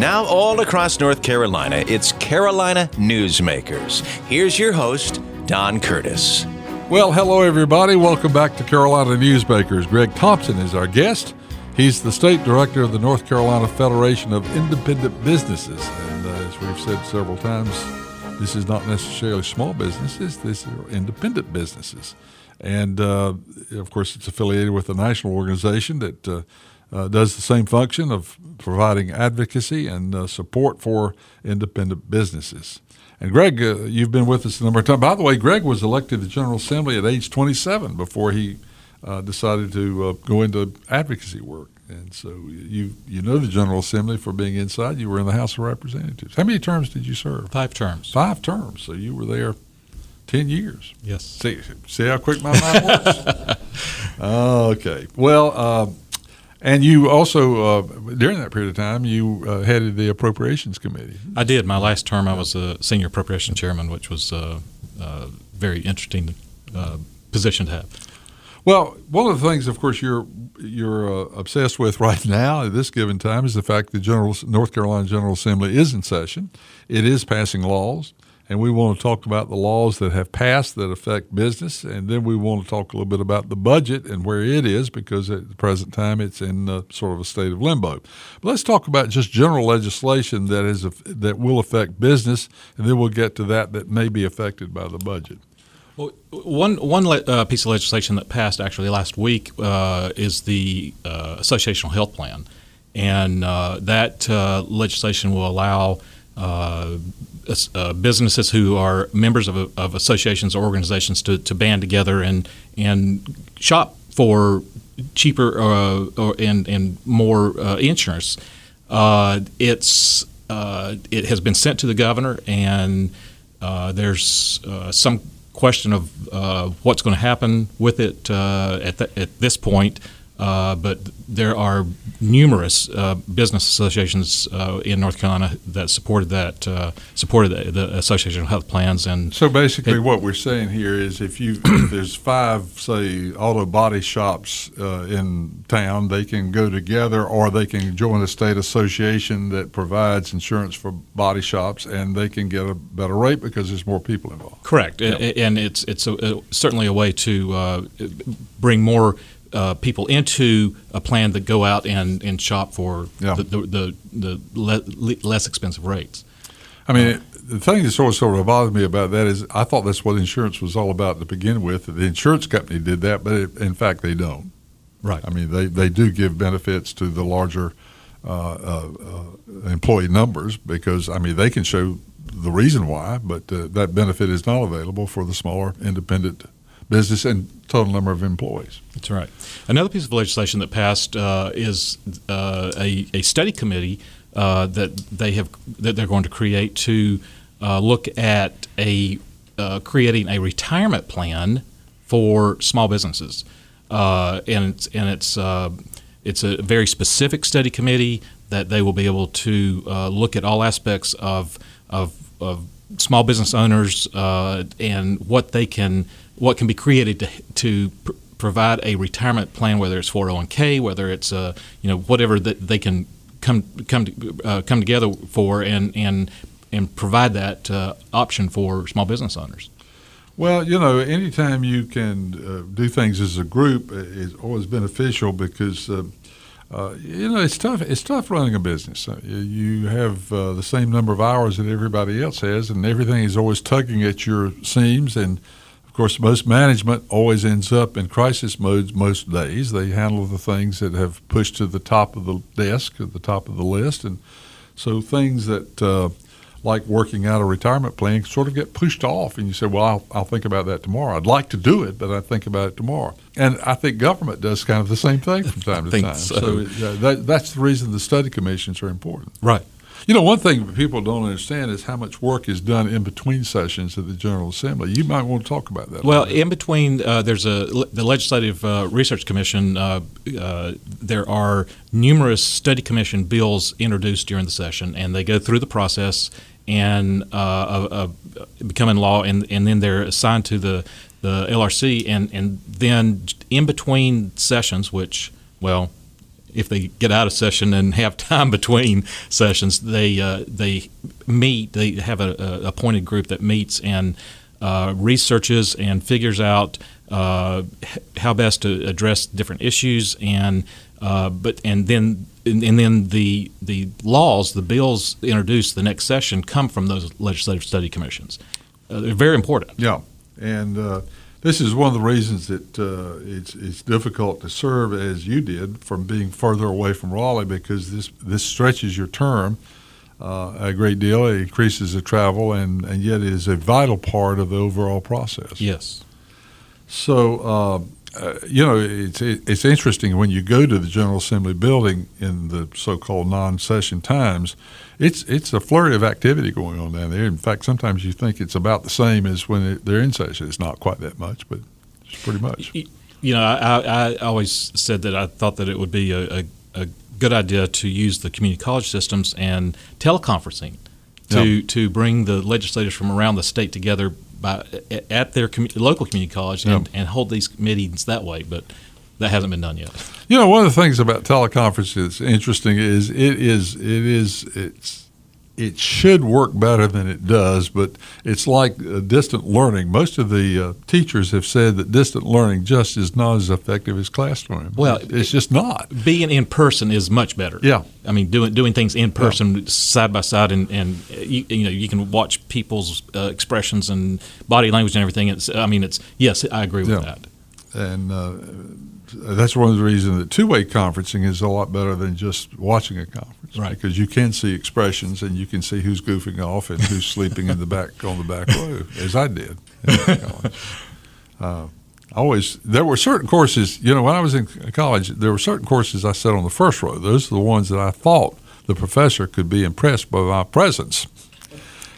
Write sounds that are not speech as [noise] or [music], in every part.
Now, all across North Carolina, it's Carolina Newsmakers. Here's your host, Don Curtis. Well, hello, everybody. Welcome back to Carolina Newsmakers. Greg Thompson is our guest. He's the state director of the North Carolina Federation of Independent Businesses. And uh, as we've said several times, this is not necessarily small businesses, these are independent businesses. And uh, of course, it's affiliated with a national organization that uh, uh, does the same function of providing advocacy and uh, support for independent businesses. And Greg, uh, you've been with us a number of times. By the way, Greg was elected to the General Assembly at age 27 before he uh, decided to uh, go into advocacy work. And so you you know the General Assembly for being inside. You were in the House of Representatives. How many terms did you serve? Five terms. Five terms. So you were there ten years. Yes. See, see how quick my mind works. [laughs] okay. Well, uh, and you also uh, during that period of time you uh, headed the Appropriations Committee. I did. My last term, I was a senior appropriation chairman, which was a, a very interesting uh, position to have. Well, one of the things, of course, you're you're uh, obsessed with [laughs] right now at this given time is the fact that the General North Carolina General Assembly is in session. It is passing laws, and we want to talk about the laws that have passed that affect business, and then we want to talk a little bit about the budget and where it is because at the present time it's in uh, sort of a state of limbo. But let's talk about just general legislation that is that will affect business, and then we'll get to that that may be affected by the budget. Well, one one uh, piece of legislation that passed actually last week uh, is the uh, associational health plan, and uh, that uh, legislation will allow uh, Uh, businesses who are members of, of, associations or organizations to, to band together and and shop for cheaper uh, or and and more uh, insurance. it's it has been sent to the governor and. there's some question of uh, what's going to happen with it uh, at, the, at this point. Uh, but there are numerous uh, business associations uh, in North Carolina that supported that uh, supported the, the, Association of Health Plans, and so basically, it, what we're saying here is, if you [clears throat] if there's five, say, auto body shops uh, in town, they can go together, or they can join a state association that provides insurance for body shops, and they can get a better rate because there's more people involved. Correct, yep. and it's it's a, certainly a way to uh, bring more uh, people into a plan that go out and, and shop for yeah. the, the, the, the le- less expensive rates. I mean, it, the thing that sort of, sort of bothered me about that is I thought that's what insurance was all about to begin with. The insurance company did that, but it, in fact, they don't. Right. I mean, they, they do give benefits to the larger uh, uh, uh, employee numbers because, I mean, they can show the reason why, but uh, that benefit is not available for the smaller independent business and total number of employees. That's right. Another piece of legislation that passed uh, is uh, a, a study committee uh, that they have that they're going to create to uh, look at a uh, creating a retirement plan for small businesses, uh, and it's, and it's it's a very specific study committee that they will be able to look at all aspects of of, of small business owners and what they can what can be created to, to pr- provide a retirement plan, whether it's 401k, whether it's uh, you know whatever that they can come come to, uh, come together for and and and provide that uh, option for small business owners. Well, you know, anytime you can uh, do things as a group is always beneficial because. Uh, uh, you know, it's tough. It's tough running a business. You have the same number of hours that everybody else has, and everything is always tugging at your seams. And course, most management always ends up in crisis modes most days. They handle the things that have pushed to the top of the desk, at the top of the list, and so things that uh, like working out a retirement plan sort of get pushed off. And you say, "Well, I'll, I'll think about that tomorrow. I'd like to do it, but I think about it tomorrow." And I think government does kind of the same thing from time to [laughs] time. So, so uh, that, that's the reason the study commissions are important. Right. You know, one thing people don't understand is how much work is done in between sessions of the General Assembly. You might want to talk about that. Well, in between, uh, there's a the Legislative uh, Research Commission. Uh, uh, there are numerous study commission bills introduced during the session, and they go through the process and uh, become in law, and and then they're assigned to the the LRC, and and then in between sessions, which well if they get out of session and have time [laughs] between sessions, they uh, they meet. They have a, a, appointed group that meets and uh, researches and figures out uh, how best to address different issues and uh, but and then and, and, then the the laws, the bills introduced the next session come from those legislative study commissions. Uh, they're very important. Yeah, and uh, this is one of the reasons that uh, it's it's difficult to serve as you did from being further away from Raleigh because this this stretches your term. Uh, a great deal. It increases the travel, and, and yet is a vital part of the overall process. Yes. So, uh, uh, you know, it's it's interesting when you go to the General Assembly building in the so-called non-session times. It's it's a flurry of activity going on down there. In fact, sometimes you think it's about the same as when they're in session. It's not quite that much, but it's pretty much. You know, I, I always said that I thought that it would be a, a, a good idea to use the community college systems and teleconferencing to to bring the legislators from around the state together by, at their local community college and, and hold these meetings that way. But that hasn't been done yet. You know, one of the things about teleconference that's interesting is it is it is it's it should work better than it does, but it's like uh, distant learning. Most of the uh, teachers have said that distant learning just is not as effective as classroom. Well, it's just not. Being in person is much better. Yeah, I mean, doing doing things in person, yeah. side by side, and and you, you, know you can watch people's uh, expressions and body language and everything. It's I mean, it's yes, I agree with yeah. that. And uh, that's one of the reasons that two-way conferencing is a lot better than just watching a conference, right? Because you can see expressions and you can see who's goofing off and who's sleeping in the back [laughs] on the back row, as I did. Uh, always there were certain courses. You know, when I was in college, there were certain courses I sat on the first row. Those are the ones that I thought the professor could be impressed by my presence.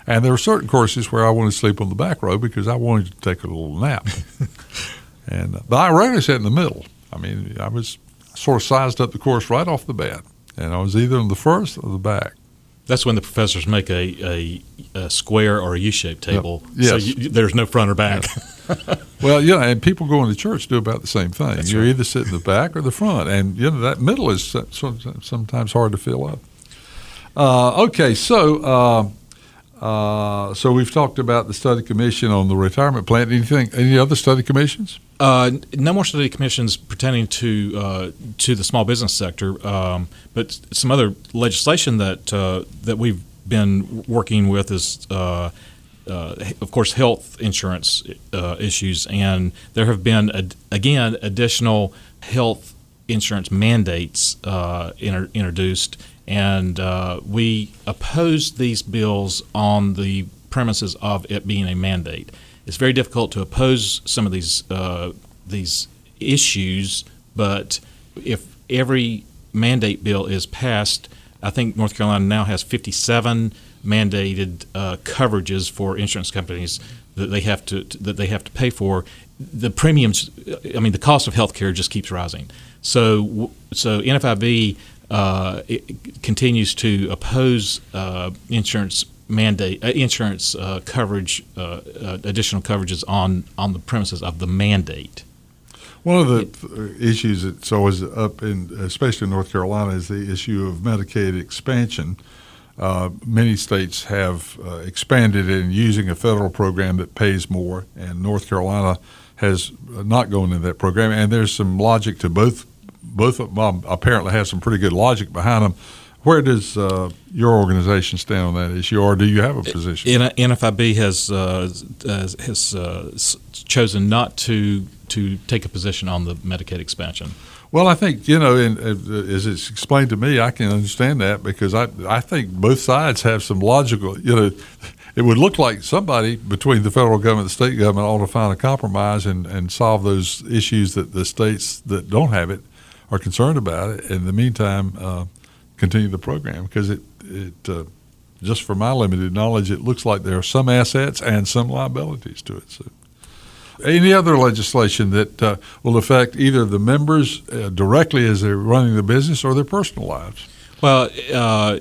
And there were certain courses where I wanted to sleep on the back row because I wanted to take a little nap. [laughs] and but I rarely sat in the middle. I mean, I was sort of sized up the course right off the bat, and I was either in the first or the back. That's when the professors make a, a, a square or a U-shaped table. Yes. So you, there's no front or back. Yeah. [laughs] well, yeah, and people going to church do about the same thing. That's You're right. either sitting in the back or the front, and you know that middle is sometimes hard to fill up. Uh, okay, so uh, uh, so we've talked about the study commission on the retirement plan. Anything? Any other study commissions? Uh, no more study commissions pertaining to uh, to the small business sector, um, but some other legislation that uh, that we've been working with is. Uh, of course, health insurance issues, and there have been again additional health insurance mandates inter- introduced and uh, we opposed these bills on the premises of it being a mandate. It's very difficult to oppose some of these uh, these issues, but if every mandate bill is passed, I think North Carolina now has 57 mandated uh, coverages for insurance companies that they have to that they have to pay for. The premiums, I mean, the cost of health care just keeps rising. So, so NFIB uh, continues to oppose uh, insurance mandate, uh, insurance uh, coverage, uh, uh, additional coverages on on the premises of the mandate. One of the issues that's always up in, especially in North Carolina, is the issue of Medicaid expansion. many states have expanded in using a federal program that pays more, and North Carolina has not gone in that program. And there's some logic to both both of them apparently have some pretty good logic behind them. Where does uh, your organization stand on that issue, or do you have a position? NFIB has uh, has uh, chosen not to to take a position on the Medicaid expansion. Well, I think you know, in, uh, as it's explained to me, I can understand that because I I think both sides have some logical. You know, it would look like somebody between the federal government and the state government ought to find a compromise and, and solve those issues that the states that don't have it are concerned about it. In the meantime, uh, continue the program because it it uh, just from my limited knowledge, it looks like there are some assets and some liabilities to it. So, any other legislation that uh, will affect either the members uh, directly as they're running the business or their personal lives? Well, uh,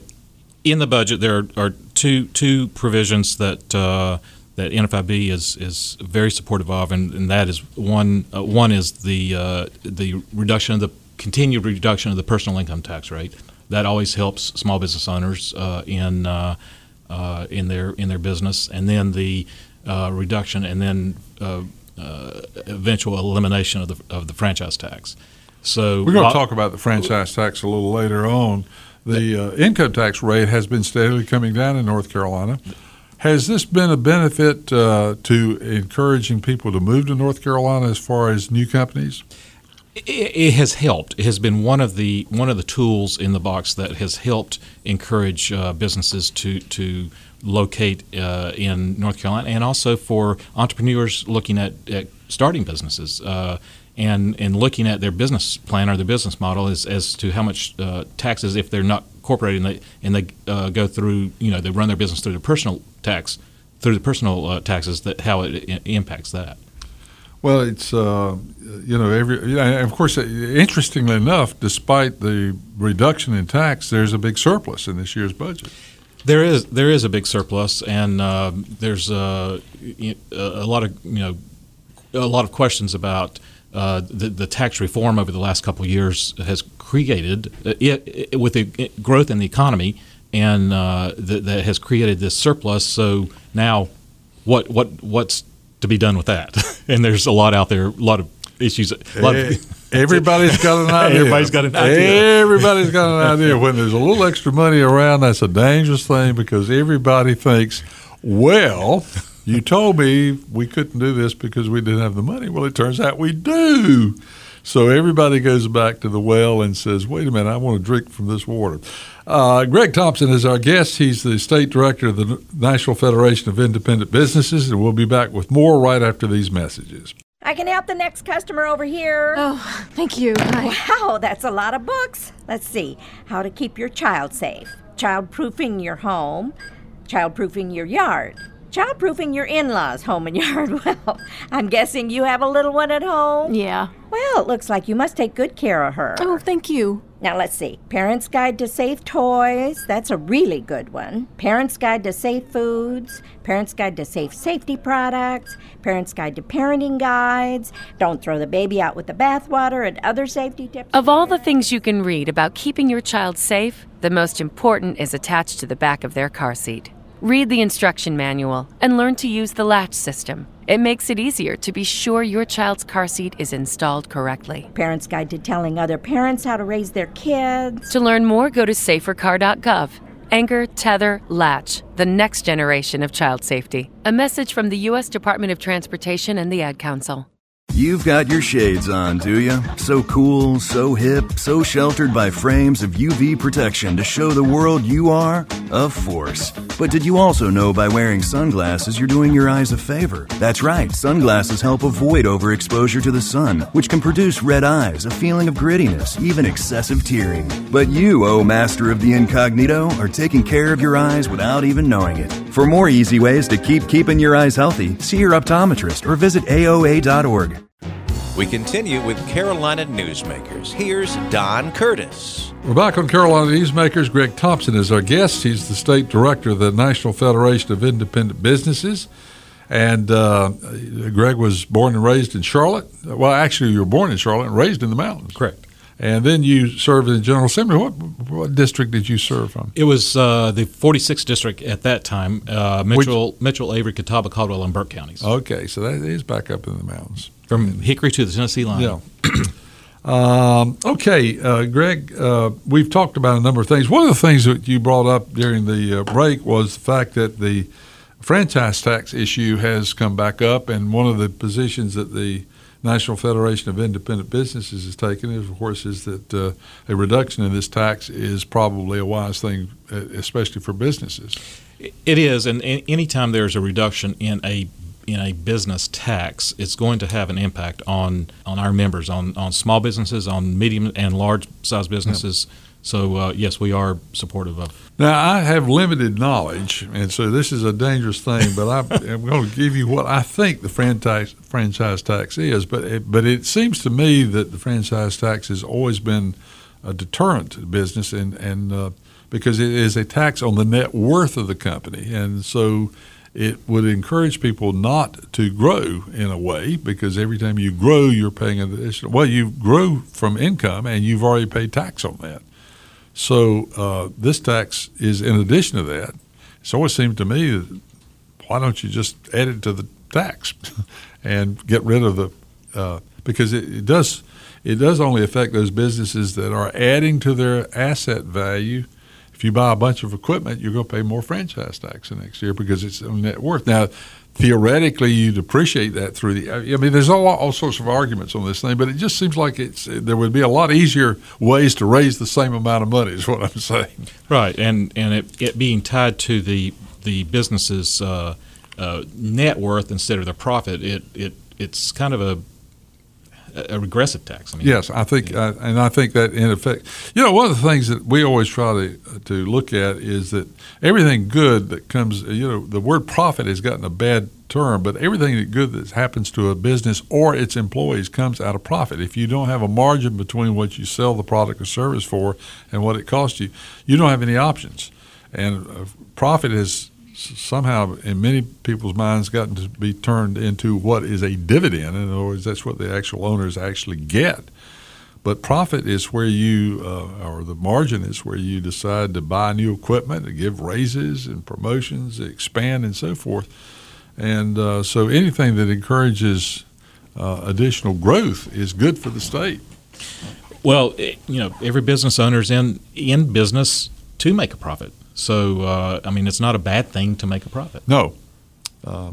in the budget, there are two two provisions that uh, that NFIB is is very supportive of, and, and that is one uh, one is the uh, the reduction of the continued reduction of the personal income tax rate. That always helps small business owners uh, in uh, uh, in their in their business, and then the uh, reduction, and then uh, uh, eventual elimination of the of the franchise tax. So we're going to talk about the franchise tax a little later on. The income tax rate has been steadily coming down in North Carolina. Has this been a benefit uh, to encouraging people to move to North Carolina as far as new companies? It, has helped. It has been one of the one of the tools in the box that has helped encourage uh, businesses to to locate uh, in North Carolina, and also for entrepreneurs looking at, at starting businesses uh, and and looking at their business plan or their business model as, as to how much uh, taxes if they're not incorporated and they and they uh, go through you know they run their business through their personal tax through the personal uh, taxes that how it, it impacts that. Well, it's uh, you know every of course interestingly enough, despite the reduction in tax, there's a big surplus in this year's budget. There is there is a big surplus, and uh, there's uh, a lot of you know a lot of questions about uh, the, the tax reform over the last couple of years has created uh, it, it, with the growth in the economy, and uh, that, that has created this surplus. So now, what what what's to be done with that. [laughs] and there's a lot out there, a lot of issues. Lot of, eh, [laughs] Everybody's got an idea. Everybody's got an idea. Everybody's got an [laughs] idea. When there's a little extra money around, that's a dangerous thing because everybody thinks, well, you told me we couldn't do this because we didn't have the money. Well, it turns out we do. So everybody goes back to the well and says, wait a minute, I want to drink from this water. Uh, Greg Thompson is our guest. He's the state director of the National Federation of Independent Businesses, and we'll be back with more right after these messages. I can help the next customer over here. Oh, thank you. Hi. Wow, that's a lot of books. Let's see. How to keep your child safe, child proofing your home, child proofing your yard, Childproofing your in laws' home and [laughs] yard. Well, I'm guessing you have a little one at home? Yeah. Well, it looks like you must take good care of her. Oh, thank you. Now, let's see. Parents' Guide to Safe Toys. That's a really good one. Parents' Guide to Safe Foods. Parents' Guide to Safe Safety Products. Parents' Guide to Parenting Guides. Don't throw the baby out with the bathwater and other safety tips. Of all the things you can read about keeping your child safe, the most important is attached to the back of their car seat. Read the instruction manual and learn to use the latch system. It makes it easier to be sure your child's car seat is installed correctly. Parents Guide to Telling Other Parents How to Raise Their Kids. To learn more, go to safercar.gov. Anchor, Tether, Latch, the next generation of child safety. A message from the U.S. Department of Transportation and the Ad Council. You've got your shades on, do you? So cool, so hip, so sheltered by frames of UV protection to show the world you are a force. But did you also know by wearing sunglasses you're doing your eyes a favor? That's right, sunglasses help avoid overexposure to the sun, which can produce red eyes, a feeling of grittiness, even excessive tearing. But you, oh master of the incognito, are taking care of your eyes without even knowing it. For more easy ways to keep keeping your eyes healthy, see your optometrist or visit AOA.org. We continue with Carolina Newsmakers. Here's Don Curtis. We're back on Carolina Newsmakers. Greg Thompson is our guest. He's the state director of the National Federation of Independent Businesses. And uh, Greg was born and raised in Charlotte. Well, actually, you were born in Charlotte and raised in the mountains. Correct. And then you served in the General Assembly. What, what district did you serve from? It was uh, the 46th district at that time, uh, Mitchell, Which, Mitchell, Avery, Catawba, Caldwell, and Burke counties. Okay, so that is back up in the mountains from Hickory to the Tennessee line. Yeah. [clears throat] um, okay, uh, Greg, uh, we've talked about a number of things. One of the things that you brought up during the uh, break was the fact that the franchise tax issue has come back up, and one of the positions that the National Federation of Independent Businesses has taken, is, of course, is that uh, a reduction in this tax is probably a wise thing, uh, especially for businesses. It is, and anytime there's a reduction in a in a business tax, it's going to have an impact on, on our members, on, on small businesses, on medium and large size businesses. Yep. So, uh, yes, we are supportive of. Now, I have limited knowledge, and so this is a dangerous thing, but I, am going to give you what I think the franchise, franchise tax is. But it, but it seems to me that the franchise tax has always been a deterrent to business, and, and uh, because it is a tax on the net worth of the company. And so it would encourage people not to grow in a way because every time you grow, you're paying an additional. Well, you grow from income and you've already paid tax on that. So uh, this tax is in addition to that. It's always seemed to me why don't you just add it to the tax [laughs] and get rid of the uh, because it, it does it does only affect those businesses that are adding to their asset value if you buy a bunch of equipment, you're going to pay more franchise tax the next year because it's net worth. Now, theoretically, you depreciate that through the. I mean, there's all, all sorts of arguments on this thing, but it just seems like it's there would be a lot easier ways to raise the same amount of money. Is what I'm saying. Right, and and it, it being tied to the the business's uh, uh, net worth instead of their profit, it it it's kind of a a regressive tax. I mean, yes, I think, yeah. uh, and I think that in effect, you know, one of the things that we always try to to look at is that everything good that comes, you know, the word profit has gotten a bad term, but everything that good that happens to a business or its employees comes out of profit. If you don't have a margin between what you sell the product or service for and what it costs you, you don't have any options. And uh, profit is somehow in many people's minds gotten to be turned into what is a dividend. In other words, that's what the actual owners actually get. But profit is where you, uh, or the margin is where you decide to buy new equipment, to give raises and promotions, expand, and so forth. And uh, so anything that encourages uh, additional growth is good for the state. Well, you know, every business owner is in in business to make a profit. So, uh, I mean, it's not a bad thing to make a profit. No. Uh,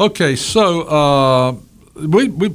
okay, so uh, we, we,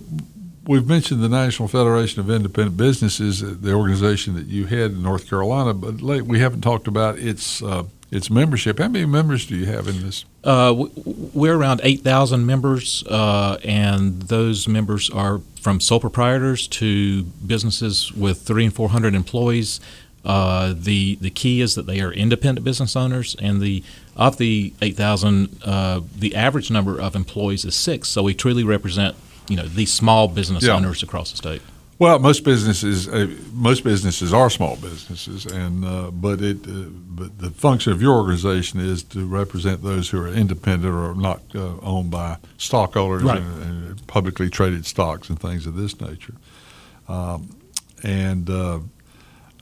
we've mentioned the National Federation of Independent Businesses, uh, the organization that you had in North Carolina, but we haven't talked about its uh, its membership. How many members do you have in this? Uh, we're around 8,000 members, uh, and those members are from sole proprietors to businesses with three and 400 employees. Uh, the the key is that they are independent business owners, and the of the eight thousand, uh, the average number of employees is six. So we truly represent you know these small business yeah. owners across the state. Well, most businesses uh, most businesses are small businesses, and uh, but it uh, but the function of your organization is to represent those who are independent or not uh, owned by stockholders right. and, and, publicly traded stocks and things of this nature, um, and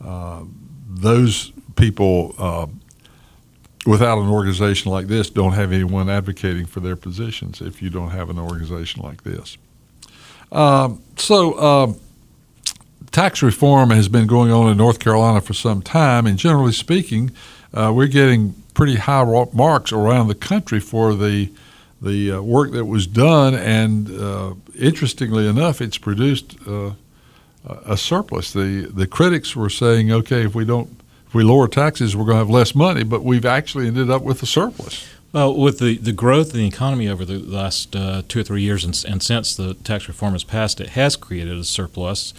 uh, those people, uh, without an organization like this, don't have anyone advocating for their positions if you don't have an organization like this. Um, so, um, tax reform has been going on in North Carolina for some time, and generally speaking, uh, we're getting pretty high marks around the country for the the uh, work that was done. And uh, interestingly enough, it's produced uh, a surplus. The the critics were saying, okay, if we don't if we lower taxes, we're going to have less money, but we've actually ended up with a surplus. Well, with the, the growth in the economy over the last uh, two or three years, and, and, since the tax reform has passed, it has created a surplus.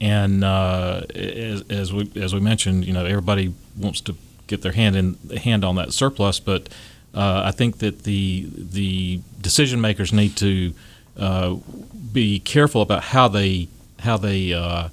And uh, as, as, we as we mentioned, you know, everybody wants to get their hand in hand on that surplus, but uh, I think that the the decision makers need to uh, be careful about how they how they uh,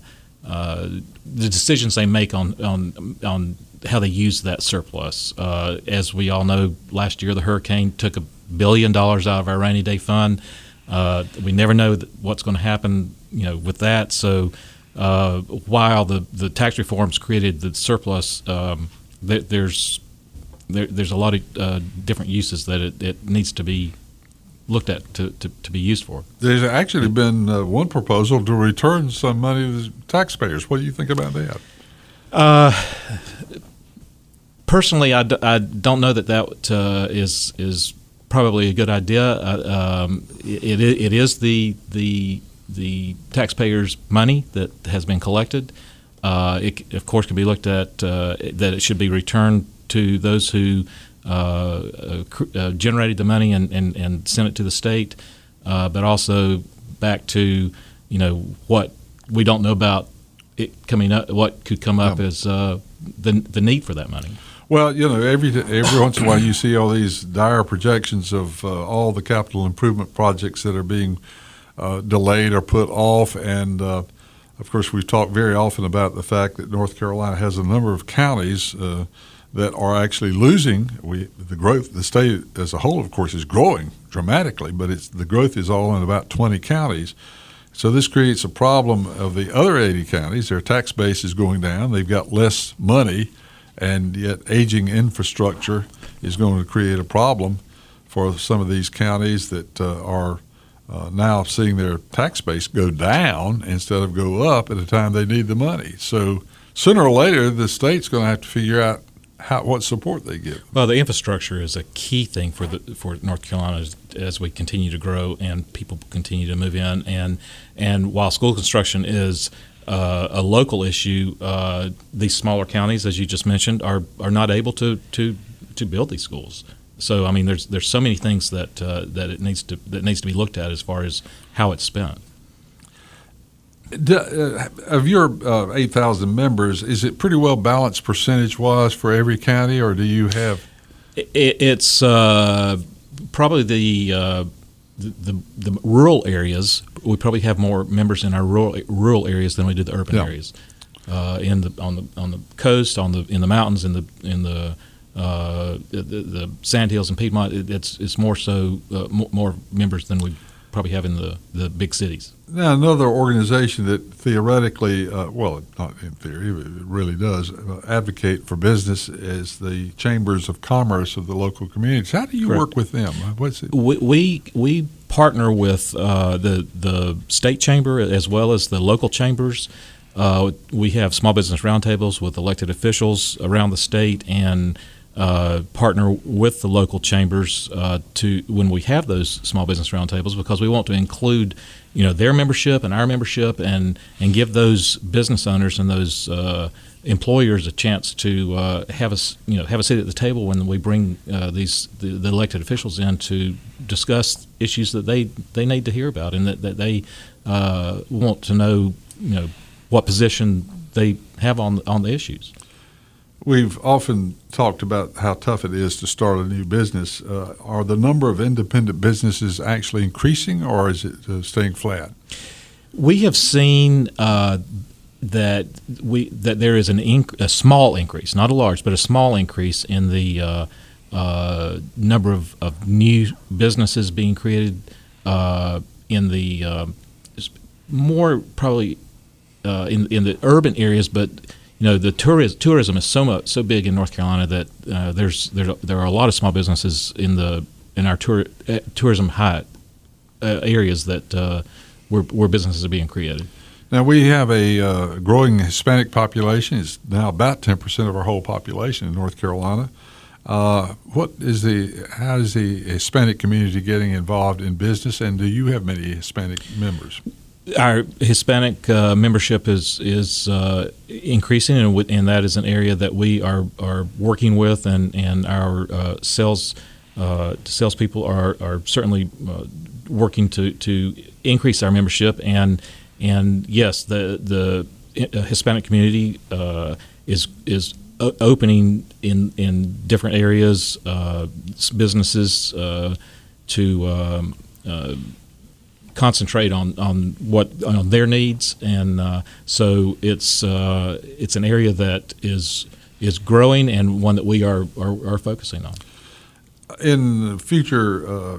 uh, the decisions they make on on on how they use that surplus. Uh, as we all know, last year the hurricane took a billion dollars out of our rainy day fund. Uh, we never know what's going to happen, you know, with that. So uh, while the the tax reforms created the surplus, um, there's there, there's a lot of uh, different uses that it, it needs to be looked at to, to, to be used for. There's actually been uh, one proposal to return some money to the taxpayers. What do you think about that? Uh, personally, I d- I don't know that that uh, is is probably a good idea. Uh, um, it, it is the the the taxpayers' money that has been collected. Uh, it, of course, can be looked at uh, that it should be returned to those who generated the money and, and, and sent it to the state, uh, but also back to you know what we don't know about it coming up, what could come up yeah. as the the need for that money. Well, you know, every every once in a while you see all these dire projections of uh, all the capital improvement projects that are being uh, delayed or put off, and uh, of course, we've talked very often about the fact that North Carolina has a number of counties uh, that are actually losing. We the growth, the state as a whole, of course, is growing dramatically, but it's the growth is all in about 20 counties. So this creates a problem of the other 80 counties. Their tax base is going down. They've got less money, and yet aging infrastructure is going to create a problem for some of these counties that uh, are uh, now seeing their tax base go down instead of go up at a time they need the money. So sooner or later, the state's going to have to figure out how, what support they give. Well, the infrastructure is a key thing for the for North Carolina as, as, we continue to grow and people continue to move in. And and while school construction is uh, a local issue, uh, these smaller counties, as you just mentioned, are are not able to to to build these schools. So I mean, there's there's so many things that uh, that it needs to that needs to be looked at as far as how it's spent. Uh, of your uh, 8,000 members, is it pretty well balanced percentage wise for every county, or do you have? It, it's uh, probably the, uh, the, the, the rural areas. We probably have more members in our rural rural areas than we do the urban yeah. areas. Uh, in the on the on the coast, on the in the mountains, in the in the uh, the, the Sandhills and Piedmont, it's it's more so uh, more members than we probably have in the, the big cities. Now, another organization that theoretically, uh, well, not in theory, but it really does uh, advocate for business is the chambers of commerce of the local communities. How do you Correct. work with them? What's it? We we, we partner with uh, the the state chamber as well as the local chambers. Uh, we have small business roundtables with elected officials around the state and uh, partner with the local chambers uh, to when we have those small business roundtables because we want to include you know their membership and our membership and and give those business owners and those uh, employers a chance to uh, have us you know have a seat at the table when we bring uh, these the, the, elected officials in to discuss issues that they they need to hear about and that, that they want to know you know what position they have on on the issues. We've often talked about how tough it is to start a new business. Uh, are the number of independent businesses actually increasing, or is it uh, staying flat? We have seen uh, that we that there is an inc- a small increase, not a large, but a small increase in the uh, uh, number of, of new businesses being created uh, in the more probably in in the urban areas, but you know the tourism tourism is so much so big in North Carolina that uh, there's there there are a lot of small businesses in the in our tour, uh, tourism high uh, areas that uh, where where businesses are being created. Now we have a uh, growing Hispanic population. It's now about ten percent of our whole population in North Carolina. Uh, what is the how is the Hispanic community getting involved in business, and do you have many Hispanic members? Our Hispanic uh, membership is is uh, increasing, and, w- and that is an area that we are are working with, and and our uh, sales uh, salespeople are are certainly uh, working to to increase our membership, and and yes, the the uh, Hispanic community is is opening in in different areas, businesses to. Um, concentrate on, on what on their needs, and uh, so it's uh, it's an area that is is growing and one that we are are, are focusing on. In the future, uh,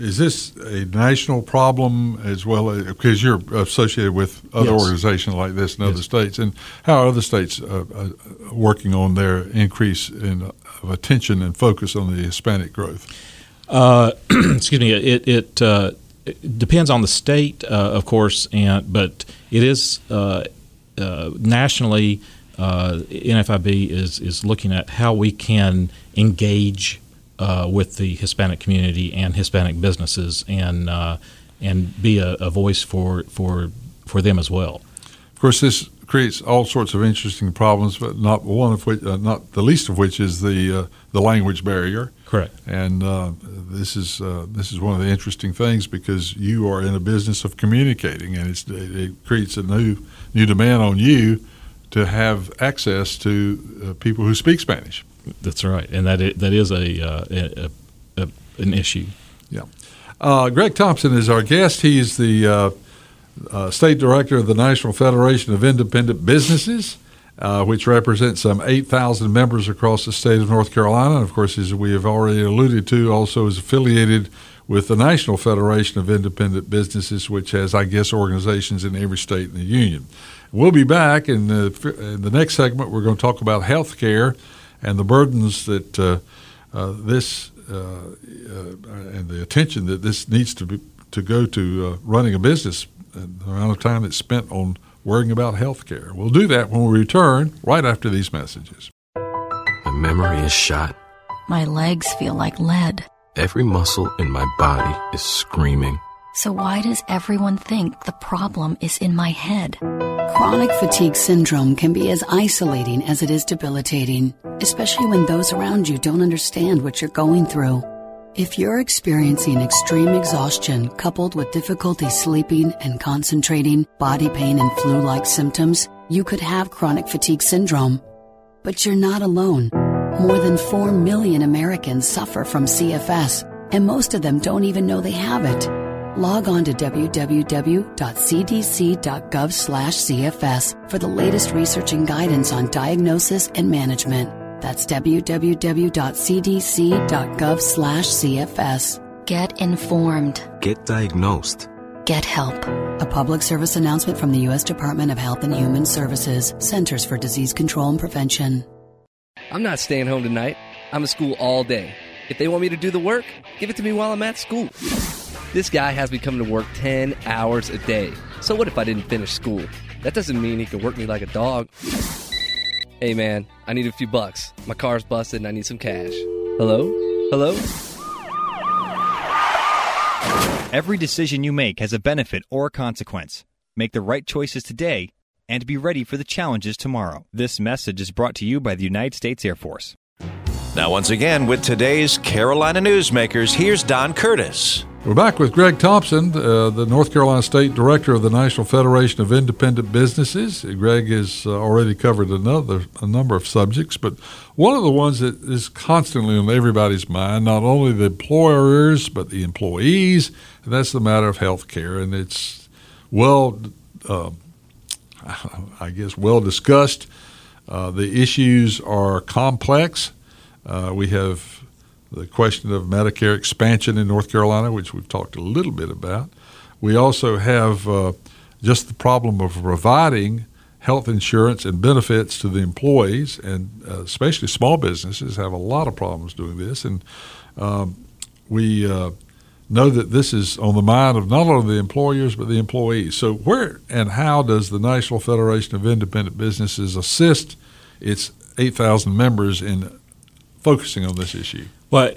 is this a national problem as well as because you're associated with other yes. organizations like this in yes. other states, and how are other states uh, uh, working on their increase in of attention and focus on the Hispanic growth? Uh, [clears throat] excuse me. It, it uh, it depends on the state, uh, of course, and but it is uh, uh, nationally. Uh, NFIB is is looking at how we can engage uh, with the Hispanic community and Hispanic businesses, and uh, and be a, a, voice for for for them as well. Of course, this creates all sorts of interesting problems, but not one of which, not the least of which, is the the language barrier. Correct. And uh, this is uh, this is one of the interesting things because you are in a business of communicating, and it creates a new new demand on you to have access to uh, people who speak Spanish. That's right, and that is, that is a, uh, a, a an issue. Yeah. Uh, Greg Thompson is our guest. He's the uh, uh, state director of the National Federation of Independent Businesses, uh, which represents some 8,000 members across the state of North Carolina. And of course, as we have already alluded to, also is affiliated with the National Federation of Independent Businesses, which has, I guess, organizations in every state in the union. We'll be back in the, in the next segment. We're going to talk about health care and the burdens that uh, uh, this uh, uh, and the attention that this needs to be to go to uh, running a business the amount of time that's spent on worrying about health care. We'll do that when we return right after these messages. My memory is shot. My legs feel like lead. Every muscle in my body is screaming. So why does everyone think the problem is in my head? Chronic fatigue syndrome can be as isolating as it is debilitating, especially when those around you don't understand what you're going through. If you're experiencing extreme exhaustion coupled with difficulty sleeping and concentrating, body pain, and flu like symptoms, you could have chronic fatigue syndrome. But you're not alone. More than 4 million Americans suffer from CFS, and most of them don't even know they have it. Log on to www.cdc.gov/cfs for the latest research and guidance on diagnosis and management. That's www.cdc.gov/cfs. Get informed. Get diagnosed. Get help. A public service announcement from the U.S. Department of Health and Human Services, Centers for Disease Control and Prevention. I'm not staying home tonight. I'm at school all day. If they want me to do the work, give it to me while I'm at school. This guy has me coming to work 10 hours a day. So what if I didn't finish school? That doesn't mean he can work me like a dog. Hey man, I need a few bucks. My car's busted and I need some cash. Hello? Hello? Every decision you make has a benefit or a consequence. Make the right choices today and be ready for the challenges tomorrow. This message is brought to you by the United States Air Force. Now, once again, with today's Carolina Newsmakers, here's Don Curtis. We're back with Greg Thompson, uh, the North Carolina State Director of the National Federation of Independent Businesses. Greg has uh, already covered another a number of subjects, but one of the ones that is constantly on everybody's mind, not only the employers but the employees, and that's the matter of health care. And it's well, uh, [laughs] I guess, well discussed. Uh, the issues are complex. Uh, we have the question of Medicare expansion in North Carolina, which we've talked a little bit about. We also have uh, just the problem of providing health insurance and benefits to the employees, and uh, especially small businesses have a lot of problems doing this. And um, we uh, know that this is on the mind of not only the employers but the employees. So, where and how does the National Federation of Independent Businesses assist its 8,000 members in focusing on this issue? Well,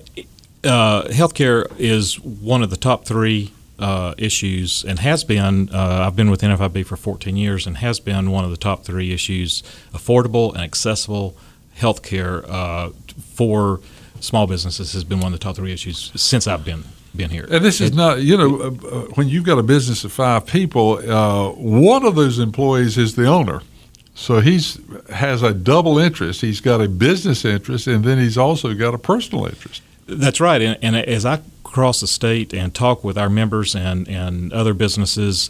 uh, healthcare is one of the top three uh, issues and has been. Uh, I've been with NFIB for 14 years and has been one of the top three issues affordable and accessible healthcare uh, for small businesses has been one of the top three issues since I've been been here. And this is not, you know, uh, uh, when you've got a business of five people, uh, one of those employees is the owner. So he's has a double interest. He's got a business interest, and then he's also got a personal interest. That's right. And, and as I cross the state and talk with our members and, and other businesses,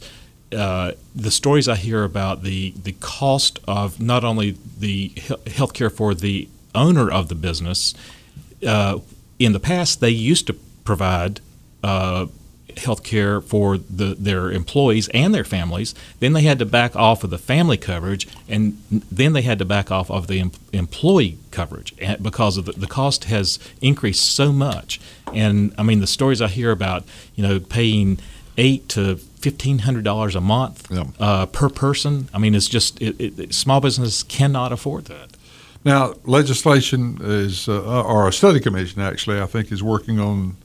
uh, the stories I hear about the the cost of not only the health care for the owner of the business. Uh, in the past, they used to provide uh, health care for the, their employees and their families. Then they had to back off of the family coverage, and then they had to back off of the em- employee coverage because of the, the cost has increased so much. And I mean, the stories I hear about, you know, paying eight to fifteen hundred dollars a month yeah. uh, per person. I mean, it's just it, it, small business cannot afford that. Now, legislation is, uh, or a study commission actually, I think, is working on,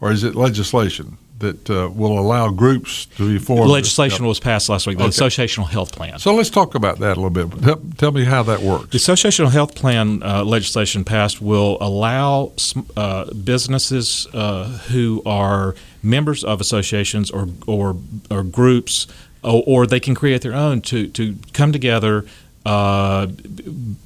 or is it legislation? That uh, will allow groups to be formed. The legislation was passed last week, the okay. Associational Health Plan. So let's talk about that a little bit. Tell, tell me how that works. The Associational Health Plan uh, legislation passed will allow uh, businesses uh, who are members of associations or, or, or groups, or, or, they can create their own, to, to come together. Uh,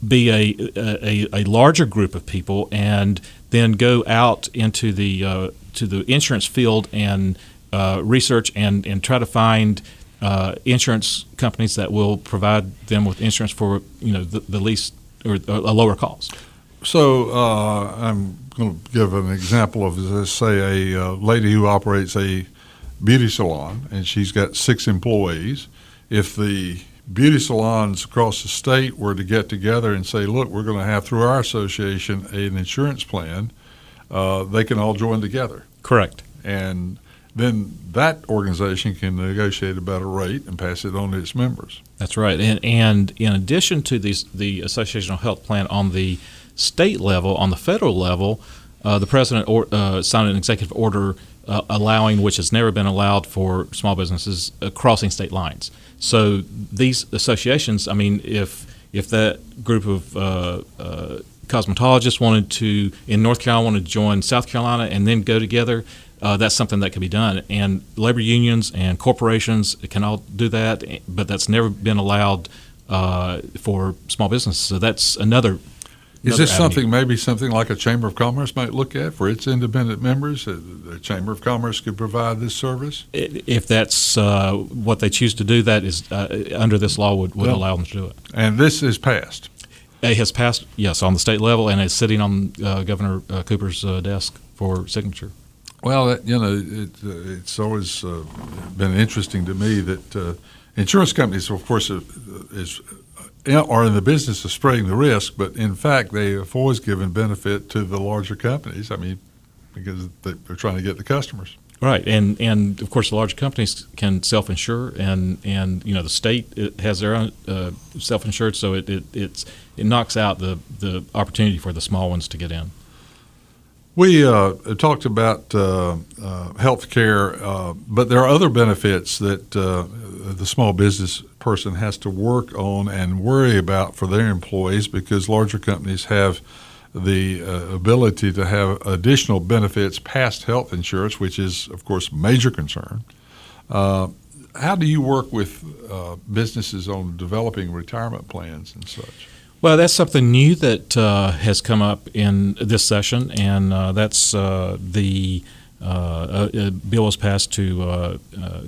be a, a, a larger group of people and then go out into the uh, to the insurance field and uh, research and, and try to find uh, insurance companies that will provide them with insurance for you know the, the least or a lower cost. So uh, I'm going to give an example of, let's say, a uh, lady who operates a beauty salon, and she's got six employees. If the beauty salons across the state were to get together and say, "Look, we're going to have through our association an insurance plan," uh, they can all join together. Correct. And then that organization can negotiate a better rate and pass it on to its members. That's right. And, and in addition to these, the associational health plan on the state level, on the federal level, uh, the president or, uh, signed an executive order uh, allowing, which has never been allowed for small businesses, uh, crossing state lines. So these associations, I mean, if if that group of uh, uh, cosmetologists wanted to in North Carolina wanted to join South Carolina and then go together, uh, that's something that can be done. And labor unions and corporations can all do that, but that's never been allowed uh, for small businesses. So that's another. Is another this avenue. something maybe something like a chamber of commerce might look at for its independent members? The chamber of commerce could provide this service. If that's uh, what they choose to do, that is uh, under this law would, would Well- allow them to do it. And this is passed. It has passed, yes, on the state level, and it's sitting on uh, Governor uh, Cooper's uh, desk for signature. Well, you know, it, uh, it's always uh, been interesting to me that insurance companies, of course, is are in the business of spreading the risk, but in fact, they have always given benefit to the larger companies. I mean, because they're trying to get the customers. Right, and and of course the large companies can self-insure, and and you know the state has their own uh, self-insured, so it, it it's it knocks out the the opportunity for the small ones to get in. We uh, talked about uh, uh, health care, uh, but there are other benefits that uh, the small business person has to work on and worry about for their employees because larger companies have the uh, ability to have additional benefits past health insurance, which is, of course, major concern. Uh, how do you work with uh, businesses on developing retirement plans and such? Well, that's something new that uh, has come up in this session, and uh, that's uh, the bill was passed to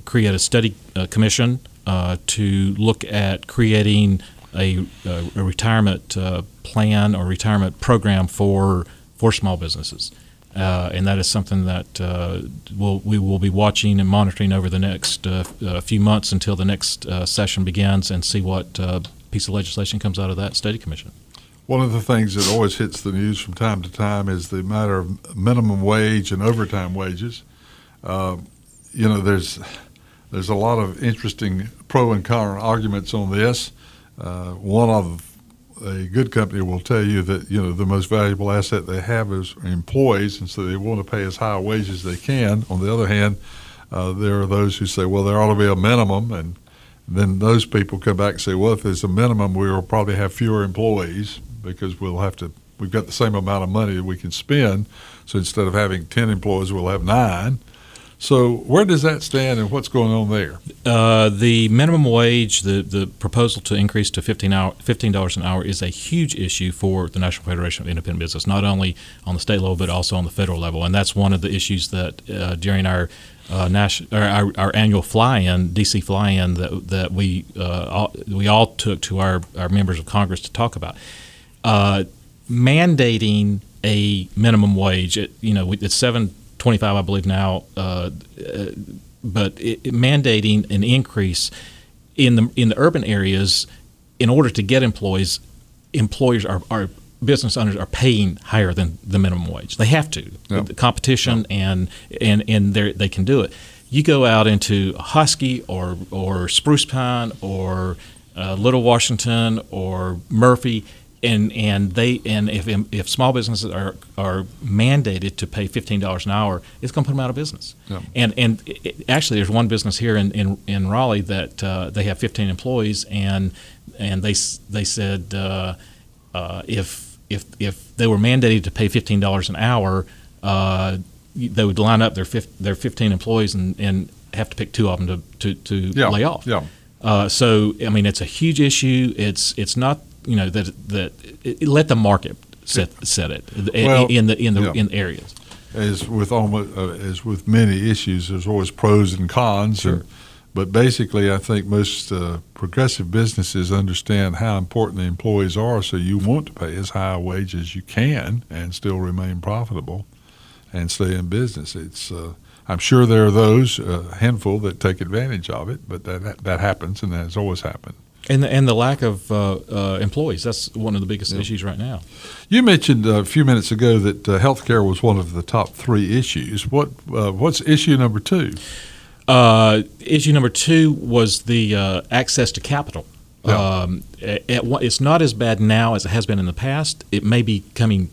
create a study commission to look at creating a, a, retirement uh, plan or retirement program for for small businesses. Uh, and that is something that uh, we'll, we will be watching and monitoring over the next uh, uh, few months until the next uh, session begins and see what piece of legislation comes out of that study commission. One of the things that always hits the news from time to time is the matter of minimum wage and overtime wages. You know, there's there's a lot of interesting pro and con arguments on this. Uh, one of a good company will tell you that you know the most valuable asset they have is employees, and so they want to pay as high a wage as they can. On the other hand, uh, there are those who say, well, there ought to be a minimum, and then those people come back and say, well, if there's a minimum, we will probably have fewer employees because we'll have to. We've got the same amount of money that we can spend, so instead of having ten employees, we'll have nine. So where does that stand, and what's going on there? Uh, the minimum wage, the, the proposal to increase to fifteen hour fifteen dollars an hour is a huge issue for the National Federation of Independent Business, not only on the state level but also on the federal level, and that's one of the issues that uh, during our uh, national our, our annual fly-in, DC fly-in, that that we uh, all, we all took to our, our members of Congress to talk about. Uh, mandating a minimum wage, it, you know, it's seven twenty-five, I believe now, uh, uh, but it, it mandating an increase in the in the urban areas in order to get employees, employers are, are business owners are paying higher than the minimum wage. They have to. Yeah. The competition and and and they they can do it. You go out into Husky or or Spruce Pine or uh, Little Washington or Murphy. And, and they and if if small businesses are, are mandated to pay fifteen dollars an hour, it's going to put them out of business. Yeah. And and it, actually, there's one business here in, in, in Raleigh that uh, they have 15 employees, and and they they said uh, uh, if if if they were mandated to pay 15 dollars an hour, uh, they would line up their fif- their 15 employees and, and have to pick two of them to to, to Yeah, lay off. yeah. Uh, so I mean, it's a huge issue. It's it's not you know that that it, it- let the market set set it Well, in the in the yeah. in As with almost uh, as with many issues, there's always pros and cons. And But basically, I think most uh, progressive businesses understand how important the employees are, so you want to pay as high a wage as you can and still remain profitable and stay in business. It's uh, I'm sure there are those, a handful, that take advantage of it, but that that happens and that has always happened. And the, and the lack of uh, uh, employees, that's one of the biggest yep. issues right now. You mentioned a few minutes ago that uh, healthcare was one of the top three issues. What uh, What's issue number two? Uh, issue number two was the uh, access to capital. Yeah. Um, it, it's not as bad now as it has been in the past. It may be coming,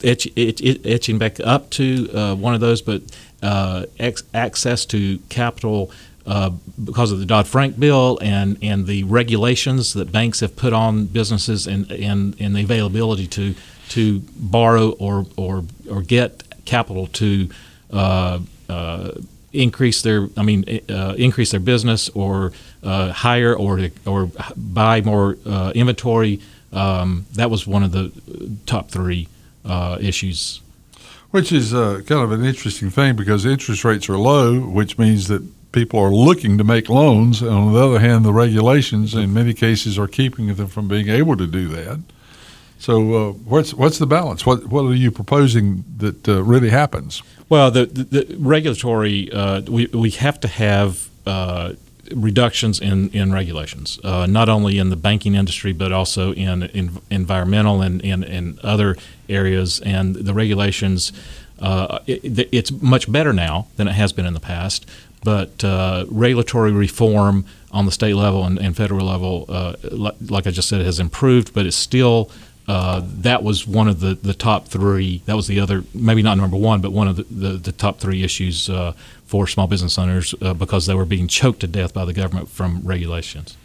itch, itch, itching back up to uh, one of those, but uh, ex- access to capital uh, because of the Dodd Frank bill and, and the regulations that banks have put on businesses and, and, and the availability to to borrow or or, or get capital to uh, uh, increase their I mean uh, increase their business or uh, hire or or buy more inventory. Um, that was one of the top three issues. Which is uh, kind of an interesting thing because interest rates are low, which means that people are looking to make loans. And on the other hand, the regulations in many cases are keeping them from being able to do that. So, uh, what's what's the balance? What what are you proposing that uh, really happens? Well, the, the, the regulatory uh, we we have to have uh, reductions in in regulations, uh, not only in the banking industry but also in, in environmental and in other areas. And the regulations, uh, it, it's much better now than it has been in the past. But regulatory reform on the state level and, and federal level, like, like I just said, has improved, but it's still uh, that was one of the, the top three. That was the other, maybe not number one, but one of the, the, the top three issues uh, for small business owners uh, because they were being choked to death by the government from regulations.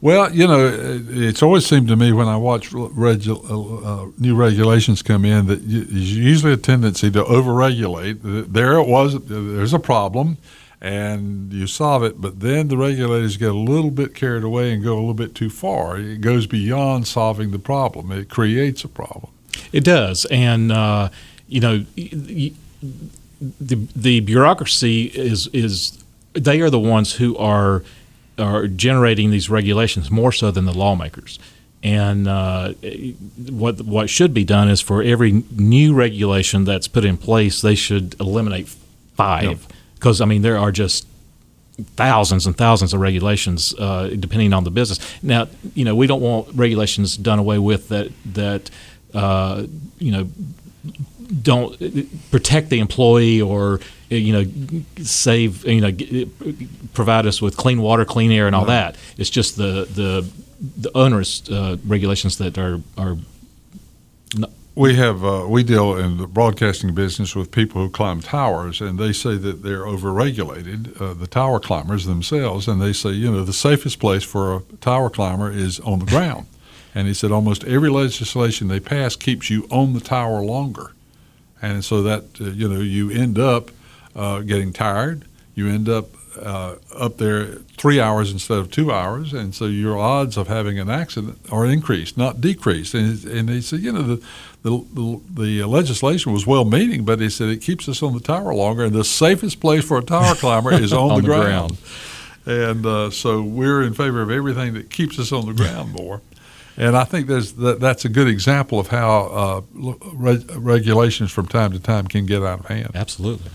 Well, you know, it's always seemed to me when I watch regu- uh, uh, new regulations come in that there's usually a tendency to overregulate. There it was. There's a problem and you solve it. But then the regulators get a little bit carried away and go a little bit too far. It goes beyond solving the problem. It creates a problem. It does, and uh, you know, the the bureaucracy is is they are the ones who are are generating these regulations more so than the lawmakers. And uh, what what should be done is for every new regulation that's put in place, they should eliminate five. Yep because I mean there are just thousands and thousands of regulations uh, depending on the business. Now, you know, we don't want regulations done away with that that uh, you know don't protect the employee or you know save you know provide us with clean water, clean air, and all right. that. It's just the the the onerous uh, regulations that are are we have uh, we deal in the broadcasting business with people who climb towers, and they say that they're overregulated. Uh, the tower climbers themselves, and they say you know the safest place for a tower climber is on the ground. [laughs] and he said almost every legislation they pass keeps you on the tower longer, and so that uh, you know you end up uh, getting tired. You end up uh, up there three hours instead of two hours, and so your odds of having an accident are increased, not decreased. And, and he said, you know, the, the, the, the legislation was well meaning, but he said it keeps us on the tower longer, and the safest place for a tower [laughs] climber is on, on the, the ground. ground. And uh, so we're in favor of everything that keeps us on the ground more. And I think there's that, that's a good example of how uh, re- regulations from time to time can get out of hand. Absolutely.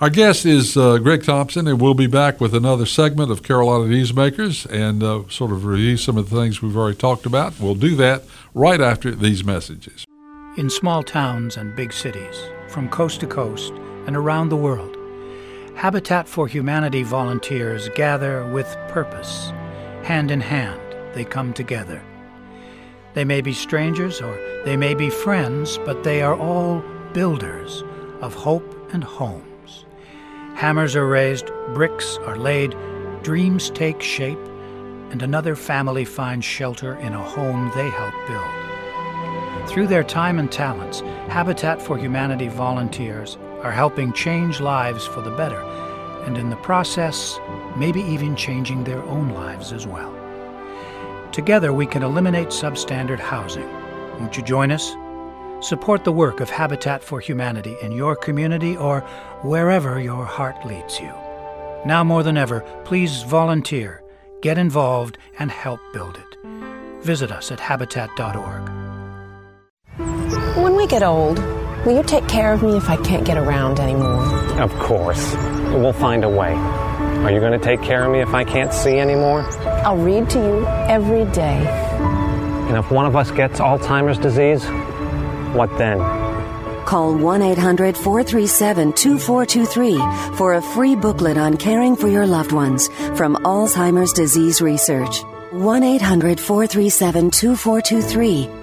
Our guest is uh, Greg Thompson, and we'll be back with another segment of Carolina Newsmakers and uh, sort of review some of the things we've already talked about. We'll do that right after these messages. In small towns and big cities, from coast to coast and around the world, Habitat for Humanity volunteers gather with purpose. Hand in hand, they come together. They may be strangers or they may be friends, but they are all builders of hope and homes. Hammers are raised, bricks are laid, dreams take shape, and another family finds shelter in a home they help build. Through their time and talents, Habitat for Humanity volunteers are helping change lives for the better, and in the process, maybe even changing their own lives as well. Together, we can eliminate substandard housing. Won't you join us? Support the work of Habitat for Humanity in your community or wherever your heart leads you. Now more than ever, please volunteer, get involved, and help build it. Visit us at habitat.org. When we get old, will you take care of me if I can't get around anymore? Of course. We'll find a way. Are you going to take care of me if I can't see anymore? I'll read to you every day. And if one of us gets Alzheimer's disease, what then? Call 1 800 437 2423 for a free booklet on caring for your loved ones from Alzheimer's Disease Research. 1 800 437 2423.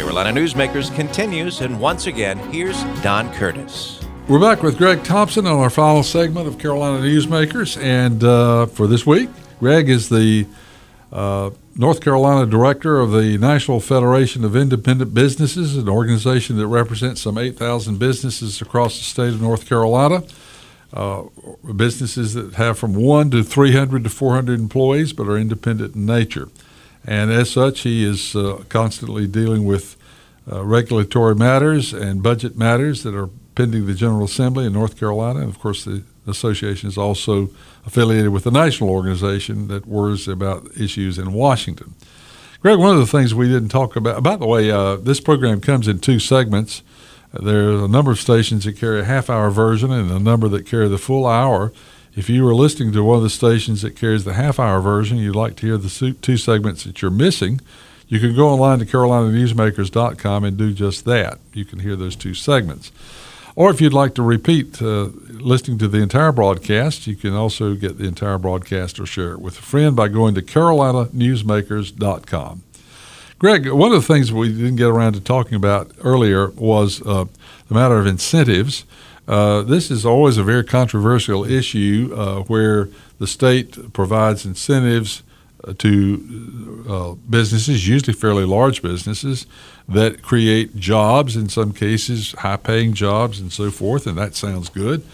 Carolina Newsmakers continues, and once again, here's Don Curtis. We're back with Greg Thompson on our final segment of Carolina Newsmakers, and uh, for this week, Greg is the uh, North Carolina director of the National Federation of Independent Businesses, an organization that represents some 8,000 businesses across the state of North Carolina. Uh, businesses that have from one to 300 to 400 employees but are independent in nature. And as such, he is uh, constantly dealing with uh, regulatory matters and budget matters that are pending the General Assembly in North Carolina. And of course, the association is also affiliated with the national organization that worries about issues in Washington. Greg, one of the things we didn't talk about, by the way, uh, this program comes in two segments. There are a number of stations that carry a half hour version and a number that carry the full hour. If you were listening to one of the stations that carries the half hour version, you'd like to hear the two segments that you're missing, you can go online to carolinanewsmakers.com and do just that. You can hear those two segments. Or if you'd like to repeat uh, listening to the entire broadcast, you can also get the entire broadcast or share it with a friend by going to carolinanewsmakers.com. Greg, one of the things we didn't get around to talking about earlier was uh, the matter of incentives. Uh, this is always a very controversial issue uh, where the state provides incentives uh, to uh, businesses, usually fairly large businesses, that create jobs, in some cases, high paying jobs and so forth, and that sounds good.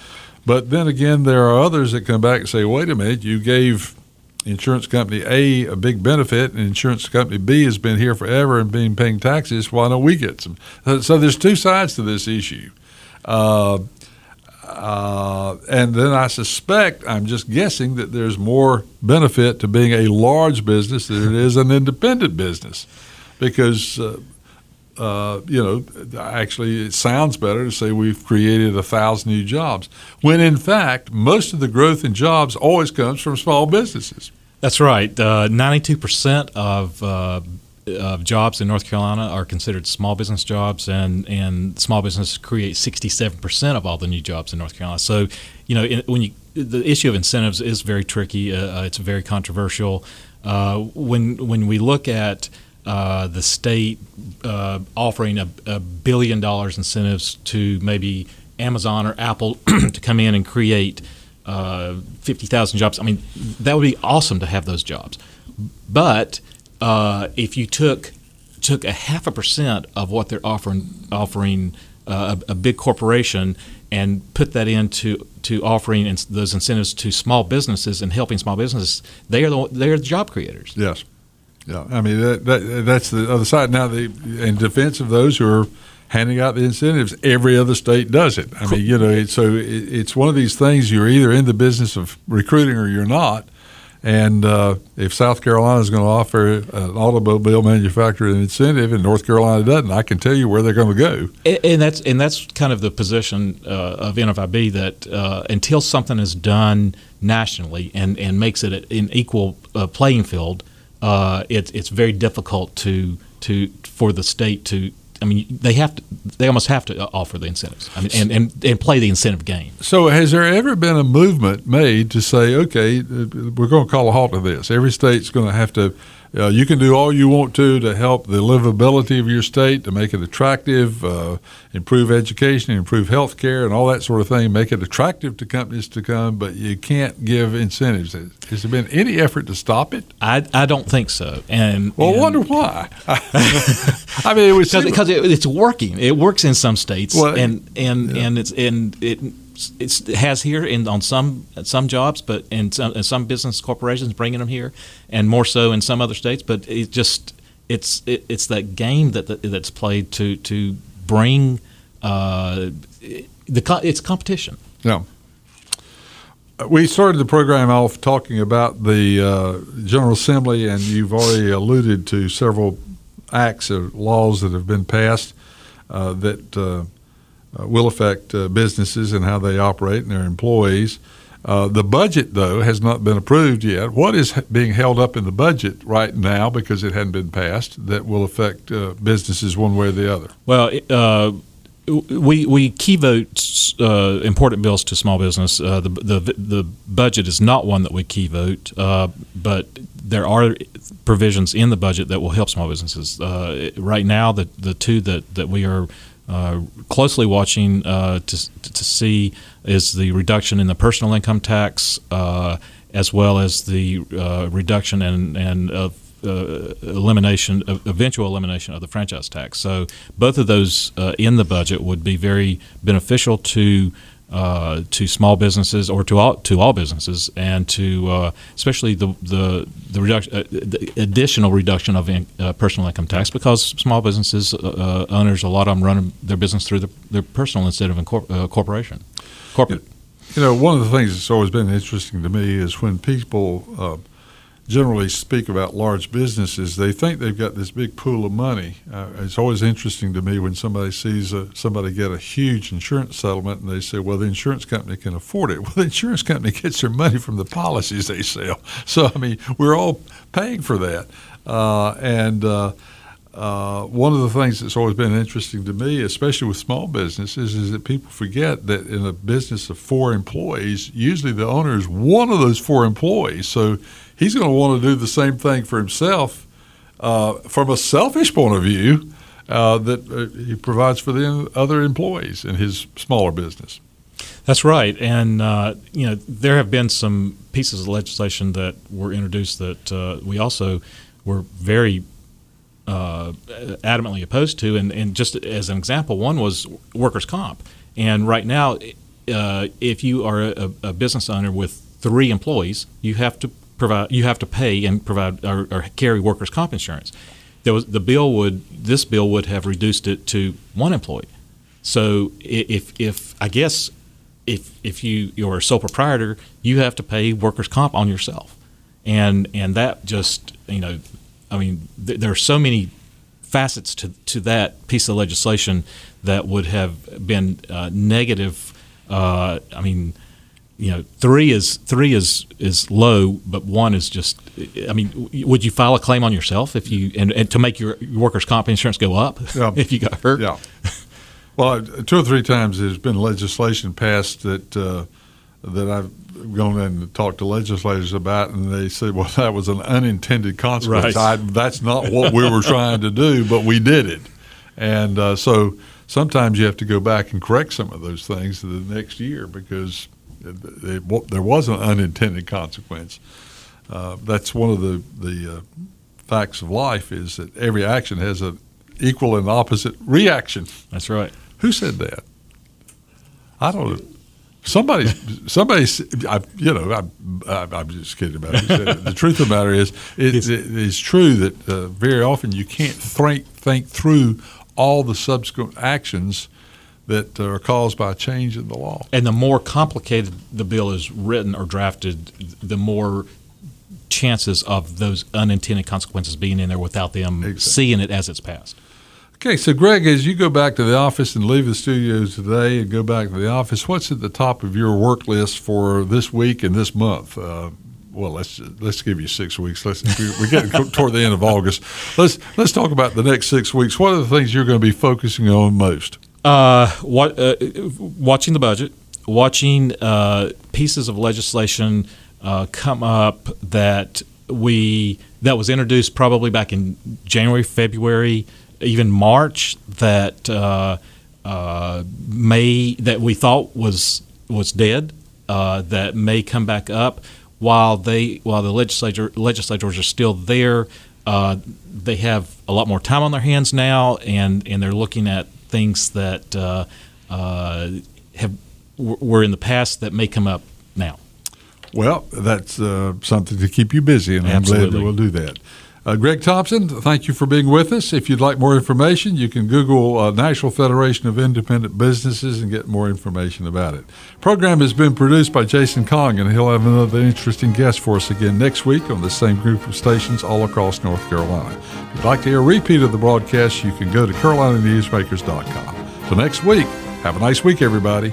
But then again, there are others that come back and say, wait a minute, you gave insurance company A a big benefit, and insurance company B has been here forever and been paying taxes. Why don't we get some? So there's two sides to this issue. Uh, uh, and then I suspect, I'm just guessing, that there's more benefit to being a large business than it is an independent business. Because, uh, uh, you know, actually it sounds better to say we've created a thousand new jobs, when in fact, most of the growth in jobs always comes from small businesses. That's right. 92% uh, of uh, of jobs in North Carolina are considered small business jobs, and, and small business create 67% of all the new jobs in North Carolina. So, you know, in, when you the issue of incentives is very tricky. Uh, uh it's very controversial. Uh, when when we look at uh, the state uh, offering a, a, billion dollars incentives to maybe Amazon or Apple [clears throat] to come in and create uh, 50,000 jobs, I mean, that would be awesome to have those jobs. But uh, if you took took a half a percent of what they're offering offering uh, a, a, big corporation and put that into to offering ins- those incentives to small businesses and helping small businesses, they are the they are the job creators. Yes. Yeah, I mean that, that, that's the other side. Now, the in defense of those who are handing out the incentives, every other state does it. I mean, you know, it, so it, it's one of these things. You're either in the business of recruiting or you're not. And uh, if South Carolina is going to offer an automobile manufacturer an incentive and North Carolina doesn't, I can tell you where they're going to go. And, and that's and that's kind of the position uh, of NFIB that uh, until something is done nationally and, and makes it an equal uh, playing field, uh, it, it's very difficult to to for the state to I mean, they have to. They almost have to uh, offer the incentives. I mean, and, and, and play the incentive game. So, has there ever been a movement made to say, okay, uh, we're going to call a halt to this? Every state's going to have to uh, you can do all you want to to help the livability of your state, to make it attractive, uh, improve education, improve health care, and all that sort of thing, make it attractive to companies to come, but you can't give incentives. Has there been any effort to stop it? I, I don't think so. And well, and, I wonder why. [laughs] I mean, [laughs] it was because it, it's working. It works in some states, well, and and yeah. and it's and it it has here in on some some jobs, but in some, in some business corporations bringing them here, and more so in some other states. But it just it's it, it's that game that, that that's played to to bring uh, the it's competition. Yeah. we started the program off talking about the uh, General Assembly, and you've already alluded to several acts of laws that have been passed uh, that uh, uh will affect uh, businesses and how they operate and their employees. Uh, the budget, though, has not been approved yet. What is being held up in the budget right now because it hadn't been passed that will affect businesses one way or the other? Well, we we key vote uh, important bills to small business. Uh, the, the the budget is not one that we key vote, uh, but there are provisions in the budget that will help small businesses. Uh, right now, the the two that that we are uh, closely watching uh, to to see is the reduction in the personal income tax, as well as the reduction and and uh, elimination, uh, eventual elimination of the franchise tax. So both of those uh, in the budget would be very beneficial to uh, to small businesses or to all to all businesses, and to uh, especially the the the, reduction, uh, the additional reduction of in, personal income tax because small businesses owners a lot of them run their business through the, their personal instead of a corporation corporate. You know, one of the things that's always been interesting to me is when people generally speak about large businesses, they think they've got this big pool of money. Uh, it's always interesting to me when somebody sees a, somebody get a huge insurance settlement and they say, well, the insurance company can afford it. [laughs] Well, the insurance company gets their money from the policies they sell. [laughs] So, I mean, we're all paying for that. Uh, and uh, uh, one of the things that's always been interesting to me, especially with small businesses, is that people forget that in a business of four employees, usually the owner is one of those four employees. So he's going to want to do the same thing for himself uh, from a selfish point of view uh, that uh, he provides for the other employees in his smaller business. That's right, and uh, you know there have been some pieces of legislation that were introduced that uh, we also were very uh, adamantly opposed to, and, and just as an example, one was workers' comp, and right now, if you are a, a business owner with three employees, you have to provide you have to pay and provide or, or, carry workers' comp insurance. There was the bill would this bill would have reduced it to one employee. So if if I guess if if you you're a sole proprietor, you have to pay workers' comp on yourself, and and that just you know, I mean, th- there are so many facets to to that piece of legislation that would have been uh, negative. Uh, I mean you know three is three is is low, but one is just. I mean, would you file a claim on yourself if you and, and to make your workers' comp insurance go up [laughs] yeah. if you got hurt? Yeah. Well, two or three times there's been legislation passed that uh, that I've gone in and talked to legislators about, and they said, "Well, that was an unintended consequence. Right. I, that's not what we were trying to do, but we did it." And uh, so sometimes you have to go back and correct some of those things the next year because there was an unintended consequence. Uh, that's one of the the uh, facts of life is that every action has an equal and opposite reaction. That's right. Who said that? I don't know. Somebody, somebody, I, you know, I, am just kidding about it. the truth of the matter is, it, it is true that uh, very often you can't think, think through all the subsequent actions that are caused by a change in the law. And the more complicated the bill is written or drafted, the more chances of those unintended consequences being in there without them exactly. seeing it as it's passed. Okay, so Greg, as you go back to the office and leave the studios today and go back to the office, what's at the top of your work list for this week and this month? Uh, well, let's let's give you six weeks. Let's we're getting [laughs] toward the end of August. Let's let's talk about the next six weeks. What are the things you're going to be focusing on most? Uh, what, uh, watching the budget, watching uh, pieces of legislation uh, come up that we that was introduced probably back in January, February, even March that uh, may that we thought was was dead that may come back up while they while the legislature legislators are still there. they have a lot more time on their hands now, and, and they're looking at things that uh, uh, have were in the past that may come up now. Well, that's uh, something to keep you busy, and Absolutely. I'm glad that we'll do that. Uh, Greg Thompson, thank you for being with us. If you'd like more information, you can Google uh, National Federation of Independent Businesses and get more information about it. Program has been produced by Jason Kong, and he'll have another interesting guest for us again next week on the same group of stations all across North Carolina. If you'd like to hear a repeat of the broadcast, you can go to carolinanewsmakers.com. Till next week, have a nice week, everybody.